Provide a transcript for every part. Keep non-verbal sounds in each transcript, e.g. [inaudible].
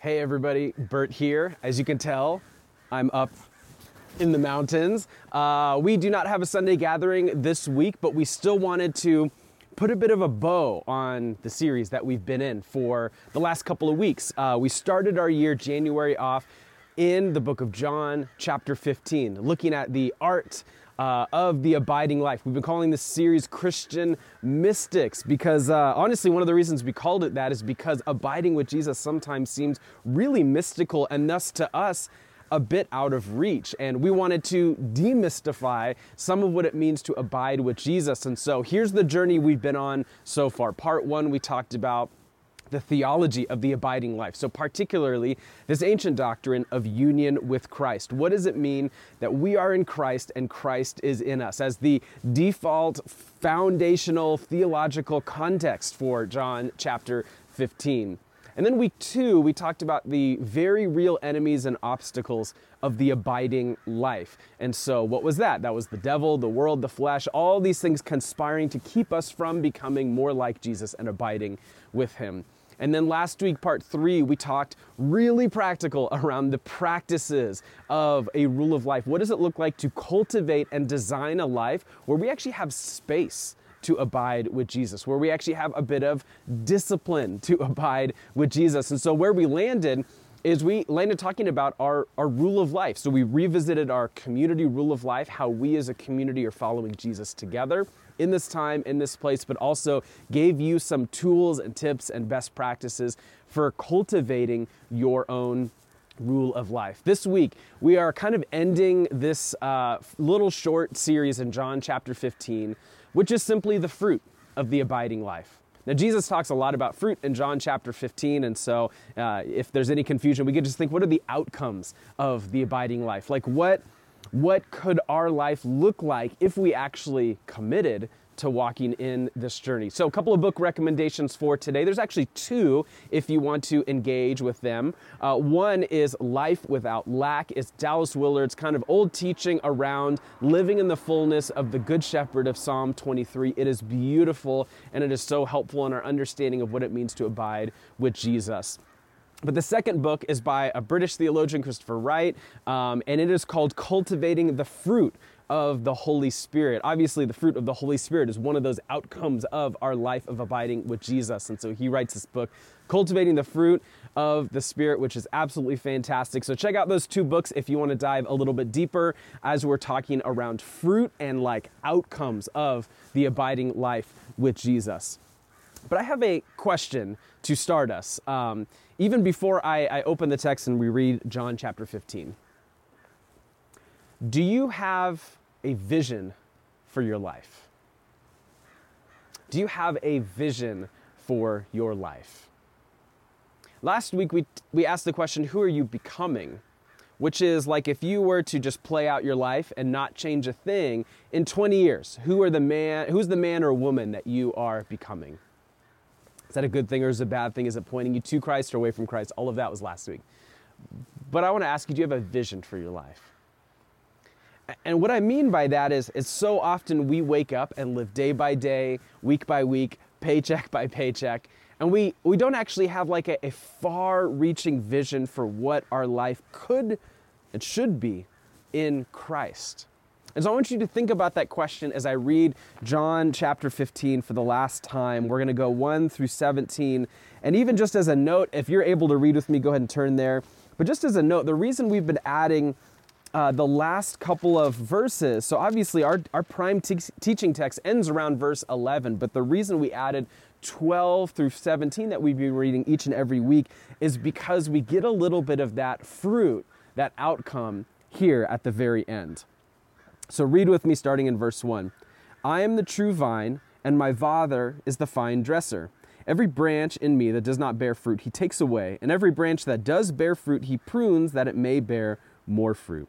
Hey everybody, Bert here. As you can tell, I'm up in the mountains. Uh, we do not have a Sunday gathering this week, but we still wanted to put a bit of a bow on the series that we've been in for the last couple of weeks. Uh, we started our year January off in the book of John, chapter 15, looking at the art uh, of the abiding life. We've been calling this series Christian Mystics because uh, honestly, one of the reasons we called it that is because abiding with Jesus sometimes seems really mystical and thus to us a bit out of reach. And we wanted to demystify some of what it means to abide with Jesus. And so here's the journey we've been on so far. Part one, we talked about the theology of the abiding life. So, particularly, this ancient doctrine of union with Christ. What does it mean that we are in Christ and Christ is in us as the default foundational theological context for John chapter 15? And then, week two, we talked about the very real enemies and obstacles of the abiding life. And so, what was that? That was the devil, the world, the flesh, all these things conspiring to keep us from becoming more like Jesus and abiding with him. And then last week, part three, we talked really practical around the practices of a rule of life. What does it look like to cultivate and design a life where we actually have space? To abide with Jesus, where we actually have a bit of discipline to [laughs] abide with Jesus. And so, where we landed is we landed talking about our, our rule of life. So, we revisited our community rule of life, how we as a community are following Jesus together in this time, in this place, but also gave you some tools and tips and best practices for cultivating your own rule of life. This week, we are kind of ending this uh, little short series in John chapter 15, which is simply the fruit of the abiding life. Now, Jesus talks a lot about fruit in John chapter 15, and so uh, if there's any confusion, we could just think what are the outcomes of the abiding life? Like, what what could our life look like if we actually committed to walking in this journey. So, a couple of book recommendations for today. There's actually two if you want to engage with them. Uh, one is Life Without Lack. It's Dallas Willard's kind of old teaching around living in the fullness of the Good Shepherd of Psalm 23. It is beautiful and it is so helpful in our understanding of what it means to abide with Jesus. But the second book is by a British theologian, Christopher Wright, um, and it is called Cultivating the Fruit of the Holy Spirit. Obviously, the fruit of the Holy Spirit is one of those outcomes of our life of abiding with Jesus. And so he writes this book, Cultivating the Fruit of the Spirit, which is absolutely fantastic. So check out those two books if you want to dive a little bit deeper as we're talking around fruit and like outcomes of the abiding life with Jesus. But I have a question to start us. Um, even before I, I open the text and we read John chapter 15. Do you have a vision for your life? Do you have a vision for your life? Last week we, we asked the question, Who are you becoming? Which is like if you were to just play out your life and not change a thing in 20 years, who are the man, who's the man or woman that you are becoming? Is that a good thing or is it a bad thing? Is it pointing you to Christ or away from Christ? All of that was last week. But I want to ask you do you have a vision for your life? And what I mean by that is, is so often we wake up and live day by day, week by week, paycheck [laughs] by paycheck, and we, we don't actually have like a, a far reaching vision for what our life could and should be in Christ. And so I want you to think about that question as I read John chapter 15 for the last time. We're going to go 1 through 17. And even just as a note, if you're able to read with me, go ahead and turn there. But just as a note, the reason we've been adding uh, the last couple of verses, so obviously our, our prime te- teaching text ends around verse 11, but the reason we added 12 through 17 that we've been reading each and every week is because we get a little bit of that fruit, that outcome here at the very end. So read with me starting in verse 1. I am the true vine, and my Father is the vinedresser. Every branch in me that does not bear fruit, he takes away, and every branch that does bear fruit, he prunes that it may bear more fruit.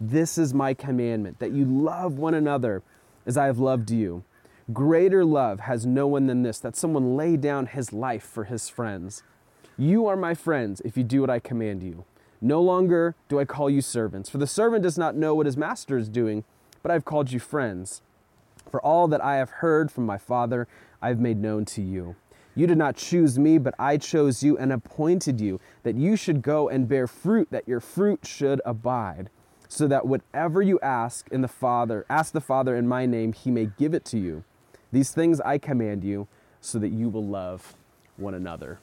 This is my commandment, that you love one another as I have loved you. Greater love has no one than this, that someone lay down his life for his friends. You are my friends if you do what I command you. No longer do I call you servants, for the servant does not know what his master is doing, but I have called you friends. For all that I have heard from my Father, I have made known to you. You did not choose me, but I chose you and appointed you, that you should go and bear fruit, that your fruit should abide, so that whatever you ask in the Father, ask the Father in my name, he may give it to you. These things I command you, so that you will love one another.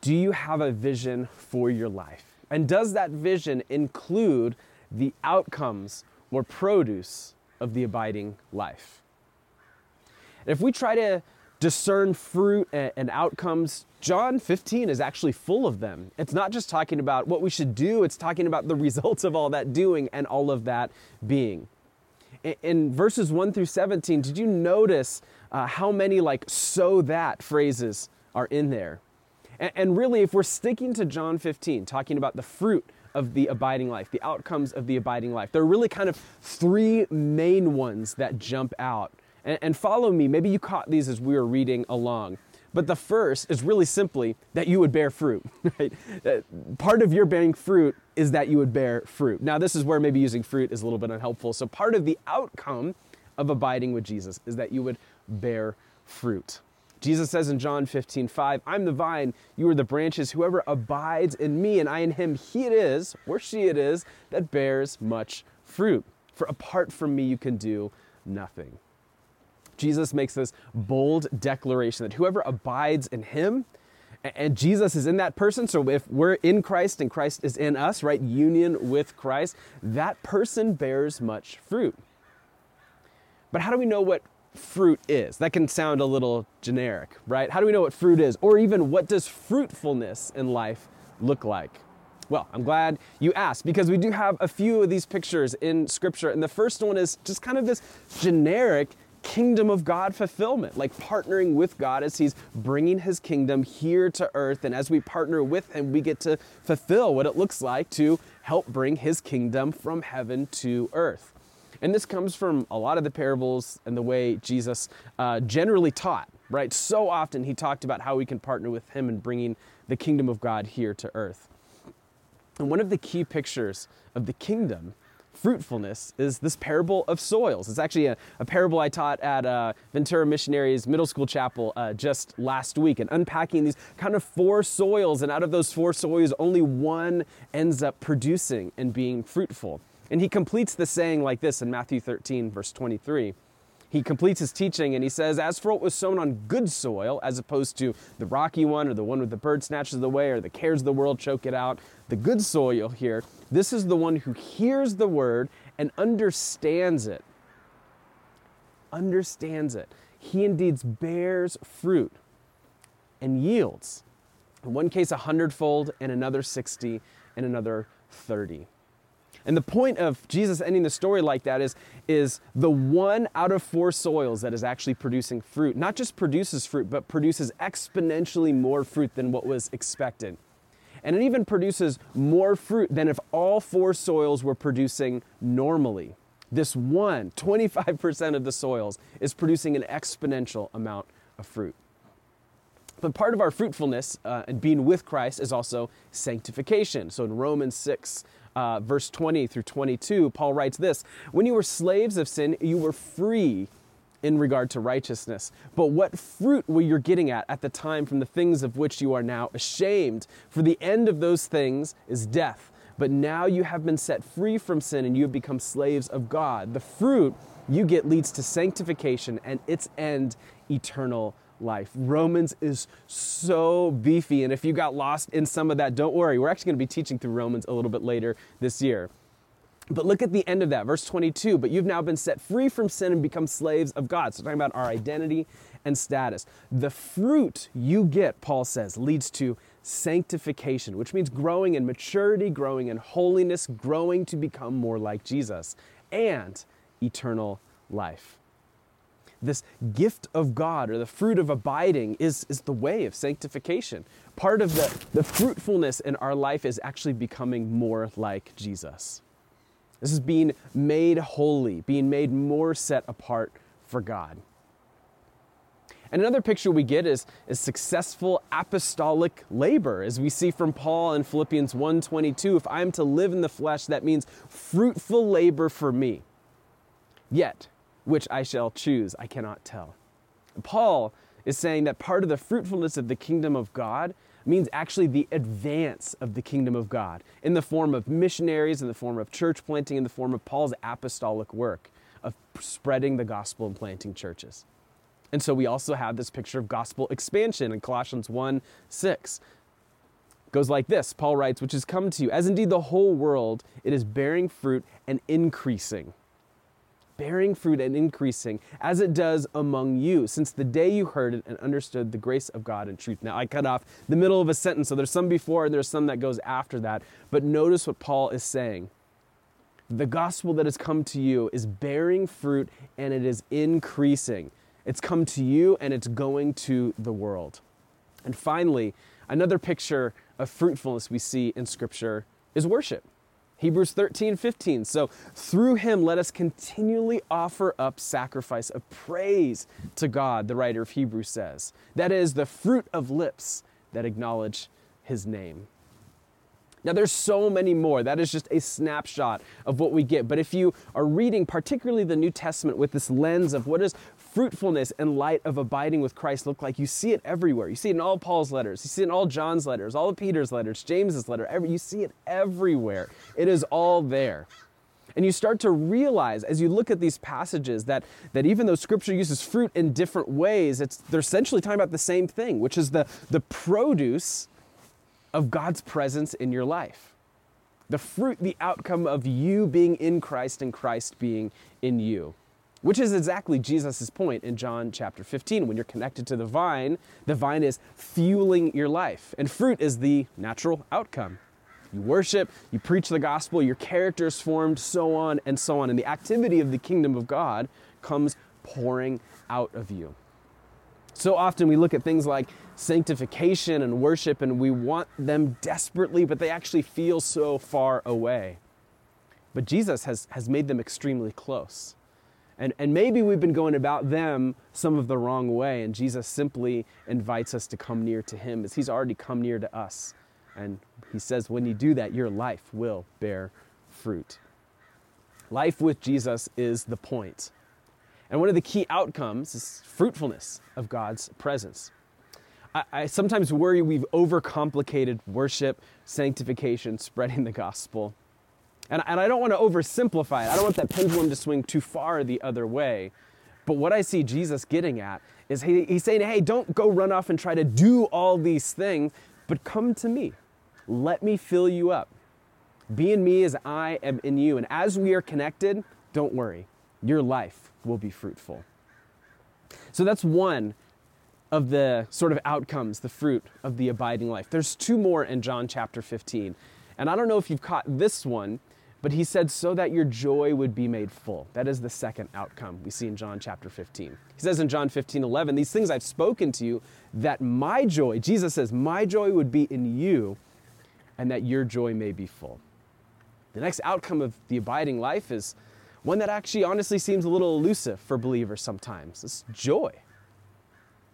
Do you have a vision for your life? And does that vision include the outcomes or produce of the abiding life? If we try to discern fruit and outcomes, John 15 is actually full of them. It's not just talking about what we should do, it's talking about the [laughs] results of all that doing and all of that being in verses 1 through 17, did you notice uh, how many like so that phrases are in there? And, and really, if we're sticking to John 15, talking about the fruit of the abiding life, the outcomes of the abiding life, there are really kind of three main ones that jump out. And, and follow me, maybe you caught these as we were reading along. But the first is really simply that you would bear fruit. [laughs] Right? Uh, part of your bearing fruit is that you would bear fruit. Now, this is where maybe using fruit is a little bit unhelpful. So, part of the outcome of abiding with Jesus is that you would bear fruit. Jesus says in John 15, 5, I'm the vine, you are the branches. Whoever abides in me and I in him, he it is, or she it is, that bears much fruit. For apart from me, you can do nothing. Jesus makes this bold declaration that whoever abides in him, and Jesus is in that person. So if we're in Christ and Christ is in us, right, union with Christ, that person bears much fruit. But how do we know what fruit is? That can sound a little generic, right? How do we know what fruit is? Or even what does fruitfulness in life look like? Well, I'm glad you asked because we do have a few of these pictures in Scripture. And the first one is just kind of this generic kingdom of God fulfillment, like partnering with God as He's bringing His kingdom here to earth. And as we partner with Him, we get to fulfill what it looks like to help bring His kingdom from heaven to earth. And this comes from a lot of the parables and the way Jesus uh, generally taught, right? So often He talked about how we can partner with Him in bringing the kingdom of God here to earth. And one of the key pictures of the kingdom fruitfulness is this parable of soils. It's actually a, a parable I taught at uh, Ventura Missionaries Middle School Chapel uh, just last week and unpacking these kind of four soils. And out of those four soils, only one ends up producing and being fruitful. And he completes the saying like this in Matthew 13, verse 23 he completes his teaching and he says, As for what was sown on good soil, as opposed to the rocky one or the one with the bird snatches it away or the cares of the world choke it out, the good soil here, this is the one who hears the word and understands it. Understands it. He indeed bears fruit and yields. In one case, a hundredfold, and another 60, and another 30. And the point of Jesus ending the story like that is, is the one out of four soils that is actually producing fruit, not just produces fruit, but produces exponentially more fruit than what was expected. And it even produces more fruit than if all four soils were producing normally. This one, 25% of the soils, is producing an exponential amount of fruit. But part of our fruitfulness uh, and being with Christ is also sanctification. So in Romans 6, uh, verse 20 through 22, Paul writes this When you were slaves of sin, you were free in regard to righteousness. But what fruit were you getting at at the time from the things of which you are now ashamed? For the end of those things is death. But now you have been set free from sin and you have become slaves of God. The fruit you get leads to sanctification and its end, eternal life. Romans is so beefy. And if you got lost in some of that, don't worry. We're actually going to be teaching through Romans a little bit later this year. But look at the end of that, verse 22. But you've now been set free from sin and become slaves of God. So, talking about our identity and status. The fruit you get, Paul says, leads to sanctification, which means growing in maturity, growing in holiness, growing to become more like Jesus, and eternal life. This gift of God or the fruit of abiding is, is the way of sanctification. Part of the, the fruitfulness in our life is actually becoming more like Jesus. This is being made holy, being made more set apart for God. And another picture we get is, is successful apostolic labor, as we see from Paul in Philippians 1:22. If I am to live in the flesh, that means fruitful labor for me. Yet, which I shall choose, I cannot tell. Paul is saying that part of the fruitfulness of the kingdom of God means actually the advance of the kingdom of God in the form of missionaries, in the form of church planting, in the form of Paul's apostolic work of spreading the gospel and planting churches. And so we also have this picture of gospel expansion in Colossians 1 6. goes like this Paul writes, which has come to you, as indeed the whole world, it is bearing fruit and increasing. Bearing fruit and increasing, as it does among you, since the day you heard it and understood the grace of God and truth. Now, I cut off the middle of a sentence, so there's some before and there's some that goes after that. But notice what Paul is saying. The gospel that has come to you is bearing fruit and it is increasing. It's come to you and it's going to the world. And finally, another picture of fruitfulness we see in Scripture is worship. Hebrews 13, 15. So through him, let us continually offer up sacrifice of praise to God, the writer of Hebrews says. That is the fruit of lips that acknowledge his name. Now, there's so many more. That is just a snapshot of what we get. But if you are reading, particularly the New Testament, with this lens of what does fruitfulness and light of abiding with Christ look like, you see it everywhere. You see it in all Paul's letters, you see it in all John's letters, all of Peter's letters, James's letter. Every, you see it everywhere. It is all there. And you start to realize as you look at these passages that, that even though scripture uses fruit in different ways, it's, they're essentially talking about the same thing, which is the, the produce of God's presence in your life. The fruit, the outcome of you being in Christ and Christ being in you. Which is exactly Jesus' point in John chapter 15. When you're connected to the vine, the vine is fueling your life, and fruit is the natural outcome. You worship, you preach the gospel, your character is formed, so on and so on. And the activity of the kingdom of God comes pouring out of you. So often we look at things like sanctification and worship and we want them desperately, but they actually feel so far away. But Jesus has, has made them extremely close. And, and maybe we've been going about them some of the wrong way, and Jesus simply invites us to come near to Him as He's already come near to us. And He says, when you do that, your life will bear fruit. Life with Jesus is the point. And one of the key outcomes is fruitfulness of God's presence. I, I, sometimes worry we've overcomplicated worship, sanctification, spreading the gospel. And, and I don't want to oversimplify it. I don't want that pendulum to swing too far the other way. But what I see Jesus getting at is he, he's saying, hey, don't go run off and try to do all these things, but come to me. Let me fill you up. Be in me as I am in you. And as we are connected, don't worry, your life will be fruitful. So that's one of the sort of outcomes, the fruit of the abiding life. There's two more in John chapter 15. And I don't know if you've caught this one, but he said, so that your joy would be made full. That is the second outcome we see in John chapter 15. He says in John 15, 11, These things I've spoken to you, that my joy, Jesus says, my joy would be in you, and that your joy may be full. The next outcome of the abiding life is one that actually honestly seems a little elusive for believers sometimes. It's joy.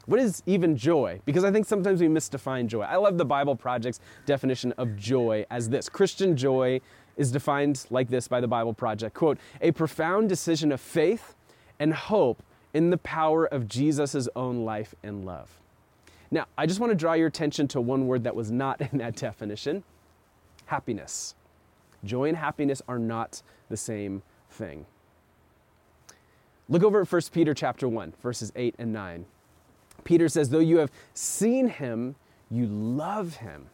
What is even joy? Because I think sometimes we misdefine joy. I love the Bible Project's definition of joy as this Christian joy is defined like this by the Bible Project quote, a profound decision of faith and hope in the power of Jesus' own life and love. Now, I just want to draw your attention to one word that was not in that definition happiness. Joy and happiness are not the same thing. Look over at 1 Peter chapter 1, verses 8 and 9. Peter says, Though you have seen him, you love him.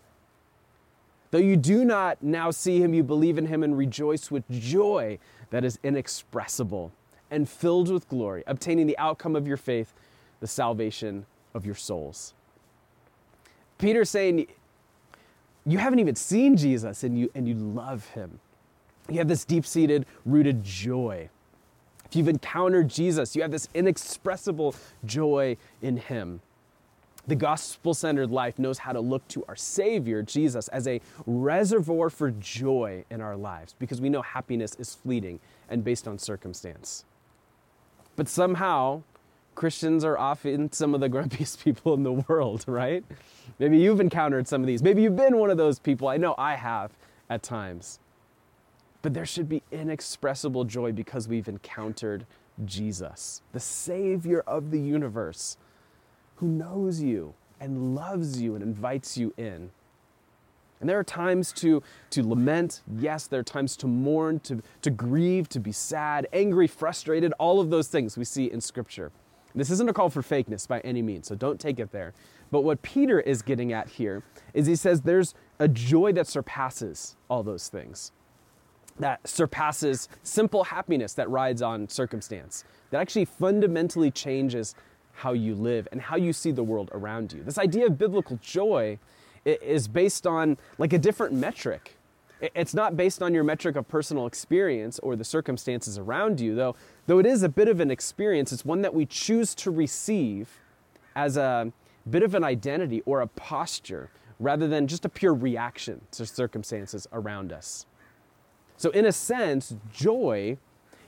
Though you do not now see him, you believe in him and rejoice with joy that is inexpressible and filled with glory, obtaining the outcome of your faith, the salvation of your souls. Peter's saying, You haven't even seen Jesus and you, and you love him. You have this deep seated, rooted joy. If you've encountered Jesus, you have this inexpressible joy in him. The gospel centered life knows how to look to our Savior, Jesus, as a reservoir for joy in our lives because we know happiness is fleeting and based on circumstance. But somehow, Christians are often some of the [laughs] grumpiest people in the world, right? Maybe you've encountered some of these. Maybe you've been one of those people. I know I have at times. But there should be inexpressible joy because we've encountered Jesus, the Savior of the universe who knows you and loves you and invites you in. And there are times to, to lament, yes, there are times to mourn, to, to grieve, to be sad, angry, frustrated, all of those things we see in Scripture. This isn't a call for fakeness by any means, so don't take it there. But what Peter is getting at here is he says there's a joy that surpasses all those things, that surpasses simple happiness that rides on circumstance, that actually fundamentally changes how you live and how you see the world around you. This idea of biblical joy is based on like a different metric. It's not based on your metric of personal experience or the circumstances around you, though, though it is a bit of an experience, it's one that we choose to receive as a bit of an identity or a posture rather than just a pure reaction to circumstances around us. So, in a sense, joy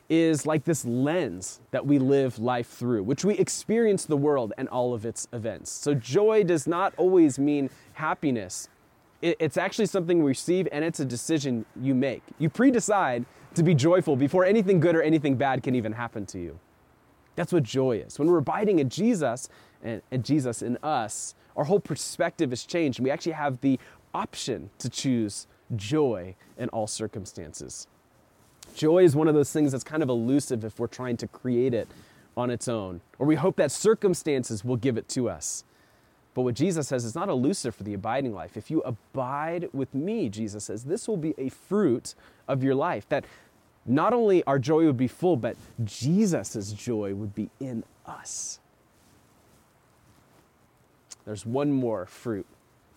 is like this lens that we live life through, which we experience the world and all of its events. So, joy does not always mean happiness. It's actually something we receive and it's a decision you make. You pre decide to be joyful before anything good or anything bad can even happen to you. That's what joy is. When we're abiding in Jesus and, and Jesus in us, our whole perspective is changed. And we actually have the option to choose joy in all circumstances. Joy is one of those things that's kind of elusive if we're trying to create it on its own, or we hope that circumstances will give it to us. But what Jesus says is not elusive for the abiding life. If you abide with me, Jesus says, this will be a fruit of your life. That not only our joy would be full, but Jesus' joy would be in us. There's one more fruit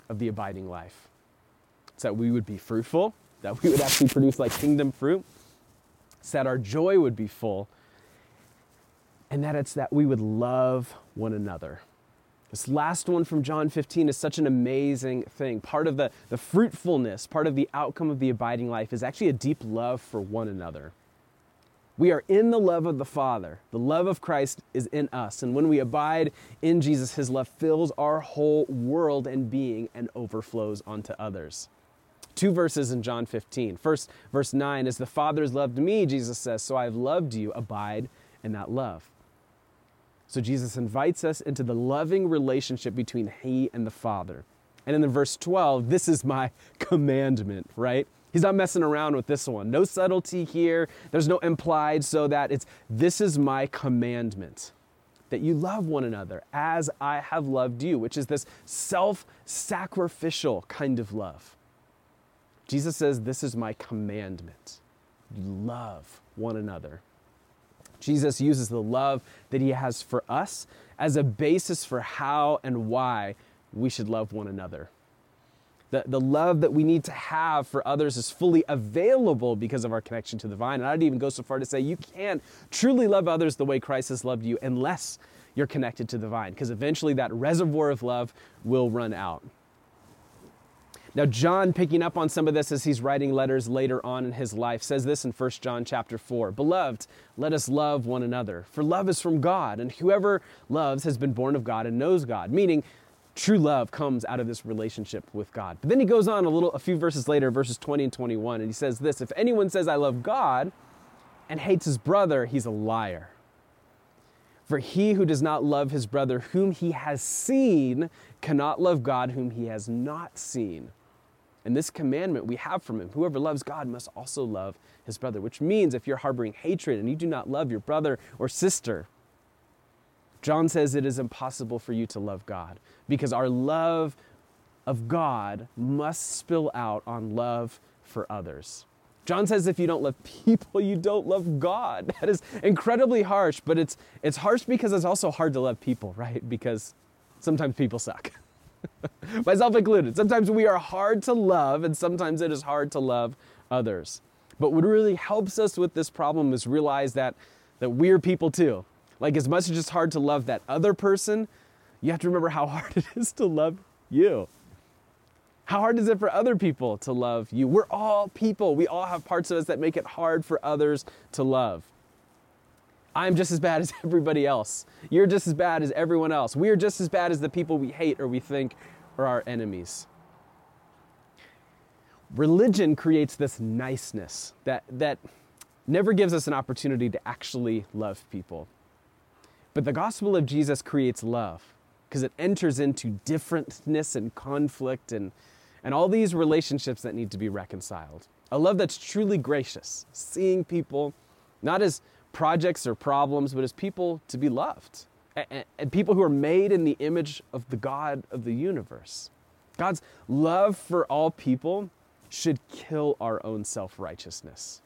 of the abiding life. That we would be fruitful, that we would actually produce like kingdom fruit, that our joy would be full, and that it's that we would love one another. This last one from John 15 is such an amazing thing. Part of the, the fruitfulness, part of the outcome of the abiding life is actually a deep love for one another. We are in the love of the Father. The love of Christ is in us. And when we abide in Jesus, his love fills our whole world and being and overflows onto others two verses in John 15. First, verse 9 is the Father has loved me, Jesus says, so I have loved you. Abide in that love. So Jesus invites us into the loving relationship between He and the Father. And in the verse 12, this is my [laughs] commandment, right? He's not messing around with this one. No subtlety here. There's no implied, so that it's this is my commandment that you love one another as I have loved you, which is this self sacrificial kind of love. Jesus says, This is my commandment. Love one another. Jesus uses the love that he has for us as a basis for how and why we should love one another. The, the love that we need to have for others is fully available because of our connection to the vine. And I'd even go so far to say you can't truly love others the way Christ has loved you unless you're connected to the vine, because eventually that reservoir of love will run out. Now, John, picking up on some of this as he's writing letters later on in his life, says this in 1 John chapter 4 Beloved, let us love one another, for love is from God, and whoever loves has been born of God and knows God, meaning true love comes out of this relationship with God. But then he goes on a little a few verses later, verses 20 and 21, and he says this If anyone says, I love God, and hates his brother, he's a liar. For he who does not love his brother whom he has seen cannot love God whom he has not seen. And this commandment we have from him whoever loves God must also love his brother, which means if you're harboring hatred and you do not love your brother or sister, John says it is impossible for you to love God because our love of God must spill out on love for others. John says if you don't love people, you don't love God. [laughs] That is incredibly harsh, but it's, it's harsh because it's also hard to love people, right? Because sometimes people suck. [laughs] [laughs] Myself included. Sometimes we are hard to love, and sometimes it is hard to love others. But what really helps us with this problem is realize that, that we're people too. Like, as much as it's hard to love that other person, you have to remember how [laughs] hard it is to love you. How hard is it for other people to love you? We're all people. We all have parts of us that make it hard for others to love. I'm just as bad as [laughs] everybody else. You're just as bad as everyone else. We are just as bad as the people we hate or we think are our enemies. Religion creates this niceness that, that never gives us an opportunity to actually love people. But the gospel of Jesus creates love because it enters into differentness and conflict and, and all these relationships that need to be reconciled. A love that's truly gracious, seeing people not as projects or problems, but as people to be loved and, people who are made in the image of the God of the universe. God's love for all people should kill our own self righteousness.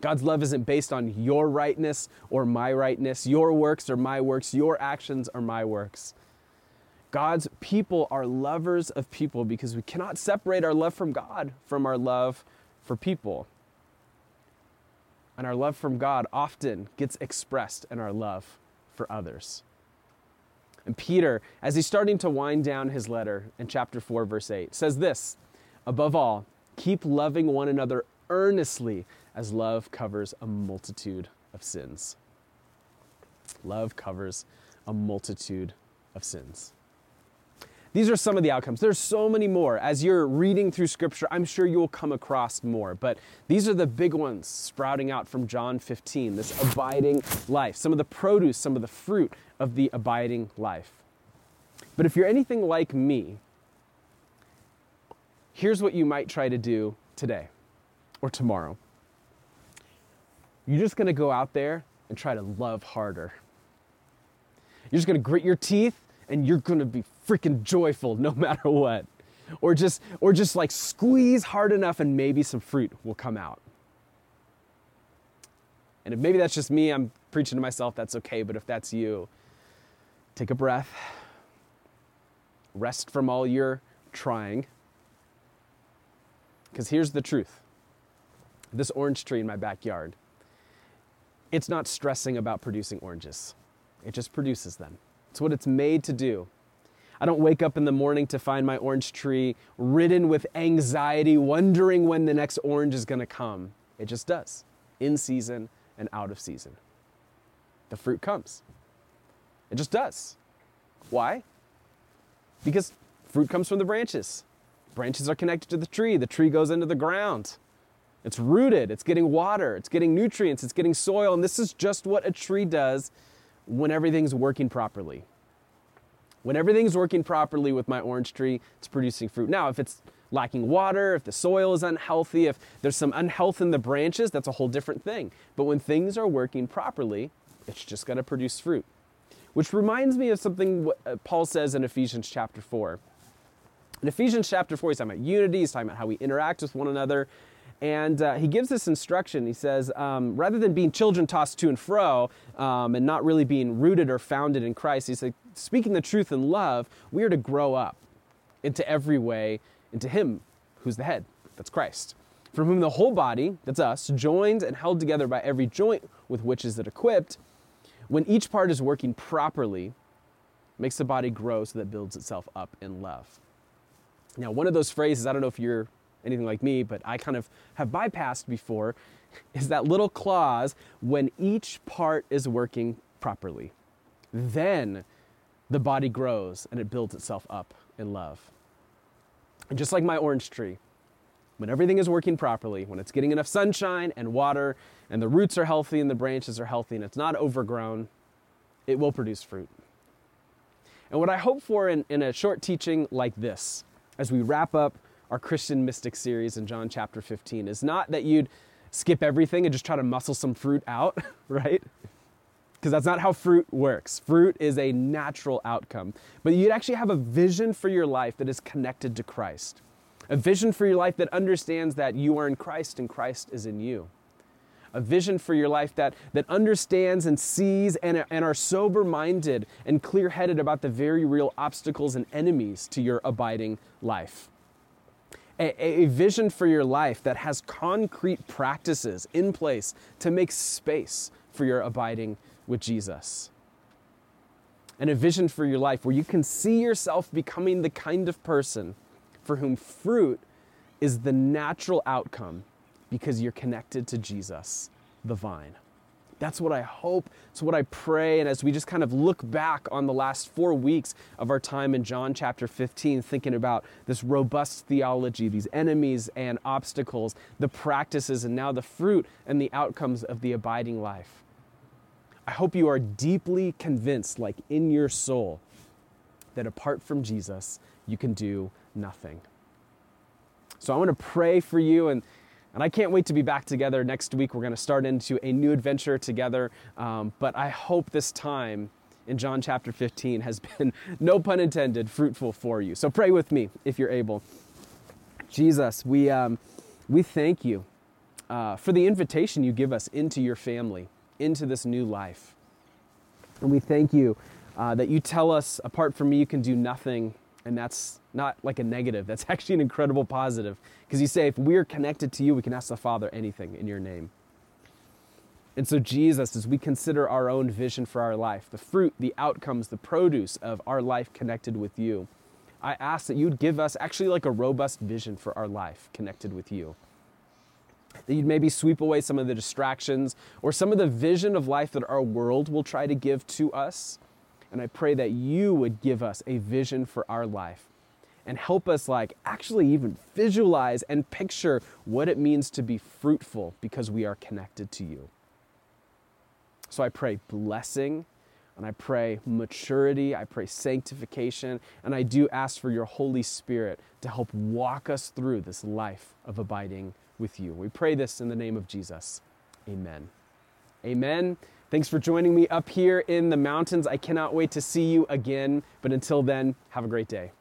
God's love isn't based on your rightness or my rightness, your works or my works, your actions or my works. God's people are lovers of people because we cannot separate our love from God from our love for people. And our love from God often gets expressed in our love for others. And Peter, as he's starting to wind down his letter in chapter 4, verse 8, says this Above all, keep loving one another earnestly, as love covers a multitude of sins. Love covers a multitude of sins. These are some of the outcomes. There's so many more. As you're reading through scripture, I'm sure you'll come across more, but these are the big ones sprouting out from John 15, this abiding life, some of the produce, some of the fruit of the abiding life. But if you're anything like me, here's what you might try to do today or tomorrow. You're just going to go out there and try to love harder. You're just going to grit your teeth and you're to be freaking joyful no [laughs] matter what. Or just or just like squeeze hard enough and maybe some fruit will come out. And if maybe that's just me, I'm preaching to myself, that's okay, but if that's you, take a breath. Rest from all your trying. Because here's the truth. This orange tree in my backyard, it's not stressing about producing oranges. It just produces them. It's what it's made to do. I don't wake up in the morning to find my orange tree ridden with anxiety, wondering when the next orange is going to come. It just does, in season and out of season. The fruit comes. It just does. Why? Because fruit comes from the branches. Branches are connected to the tree. The tree goes into the ground. It's rooted, it's getting water, it's getting nutrients, it's getting soil, and this is just what a tree does when everything's working properly. When everything's working properly with my orange tree, it's producing fruit. Now, if it's lacking water, if the soil is unhealthy, if there's some unhealth in the branches, that's a whole different thing. But when things are working properly, it's just going to produce fruit. Which reminds me of something uh, Paul says in Ephesians chapter 4. In Ephesians chapter 4, he's talking about unity, he's talking about how we interact with one another. And uh, he gives this instruction. He says, um, rather than being children tossed to and fro um, and not really being rooted or founded in Christ, he said, speaking the truth in love, we are to grow up into every way into Him who's the head, that's Christ, from whom the whole body, that's us, joined and held together by every joint with which is it equipped, when each part is working properly, makes the body grow so that it builds itself up in love. Now, one of those phrases, I don't know if you're anything like me, but I kind of have bypassed before, [laughs] is that little clause when each part is working properly. Then the body grows and it builds itself up in love. And just like my orange tree, when everything is working properly, when it's getting enough sunshine and water, and the roots are healthy and the branches are healthy and it's not overgrown, it will produce fruit. And what I hope for in, in a short teaching like this, as we wrap up our Christian Mystic series in John chapter 15 is not that you'd skip everything and just try to muscle some fruit out, [laughs] right? because that's not how fruit works. Fruit is a natural outcome. But you'd actually have a vision for your life that is connected to Christ, a vision for your life that understands that you are in Christ and Christ is in you. A vision for your life that, that understands and sees and, and are sober minded and clear headed about the very real obstacles and enemies to your abiding life a, a vision for your life that has concrete practices in place to make space for your abiding with Jesus. And a vision for your life where you can see yourself becoming the kind of person for whom fruit is the natural outcome because you're connected to Jesus, the vine. That's what I hope. It's what I pray. And as we just kind of look back on the last four weeks of our time in John chapter 15, thinking about this robust theology, these enemies and obstacles, the practices, and now the fruit and the outcomes of the abiding life. I hope you are deeply convinced, like in your soul, that apart from Jesus, you can do nothing. So I want to pray for you and and I can't wait to be back together next week. We're going to start into a new adventure together. Um, but I hope this time in John chapter 15 has [laughs] been, no pun intended, fruitful for you. So pray with me if you're able. Jesus, we, um, we thank you uh, for the invitation you give us into your family, into this new life. And we thank you uh, that you tell us, apart from me, you can do nothing. And that's not like a negative, that's [laughs] actually an incredible positive. Because you say, if we're connected to you, we can ask the Father anything in your name. And so, Jesus, as we consider our own vision for our life, the fruit, the outcomes, the produce of our life connected with you, I ask that you'd give us actually like a robust vision for our life connected with you. That you'd maybe sweep away some of the distractions or some of the vision of life that our world will try to give to us. And I pray that you would give us a vision for our life and help us like actually even visualize and picture what it means to be fruitful because we are connected to you. So I pray blessing and I pray maturity, I pray sanctification, and I do ask for your Holy Spirit to help walk us through this life of abiding with you. We pray this in the name of Jesus. Amen. Amen. Thanks for joining me up here in the mountains. I cannot wait to see you again, but until then, have a great day.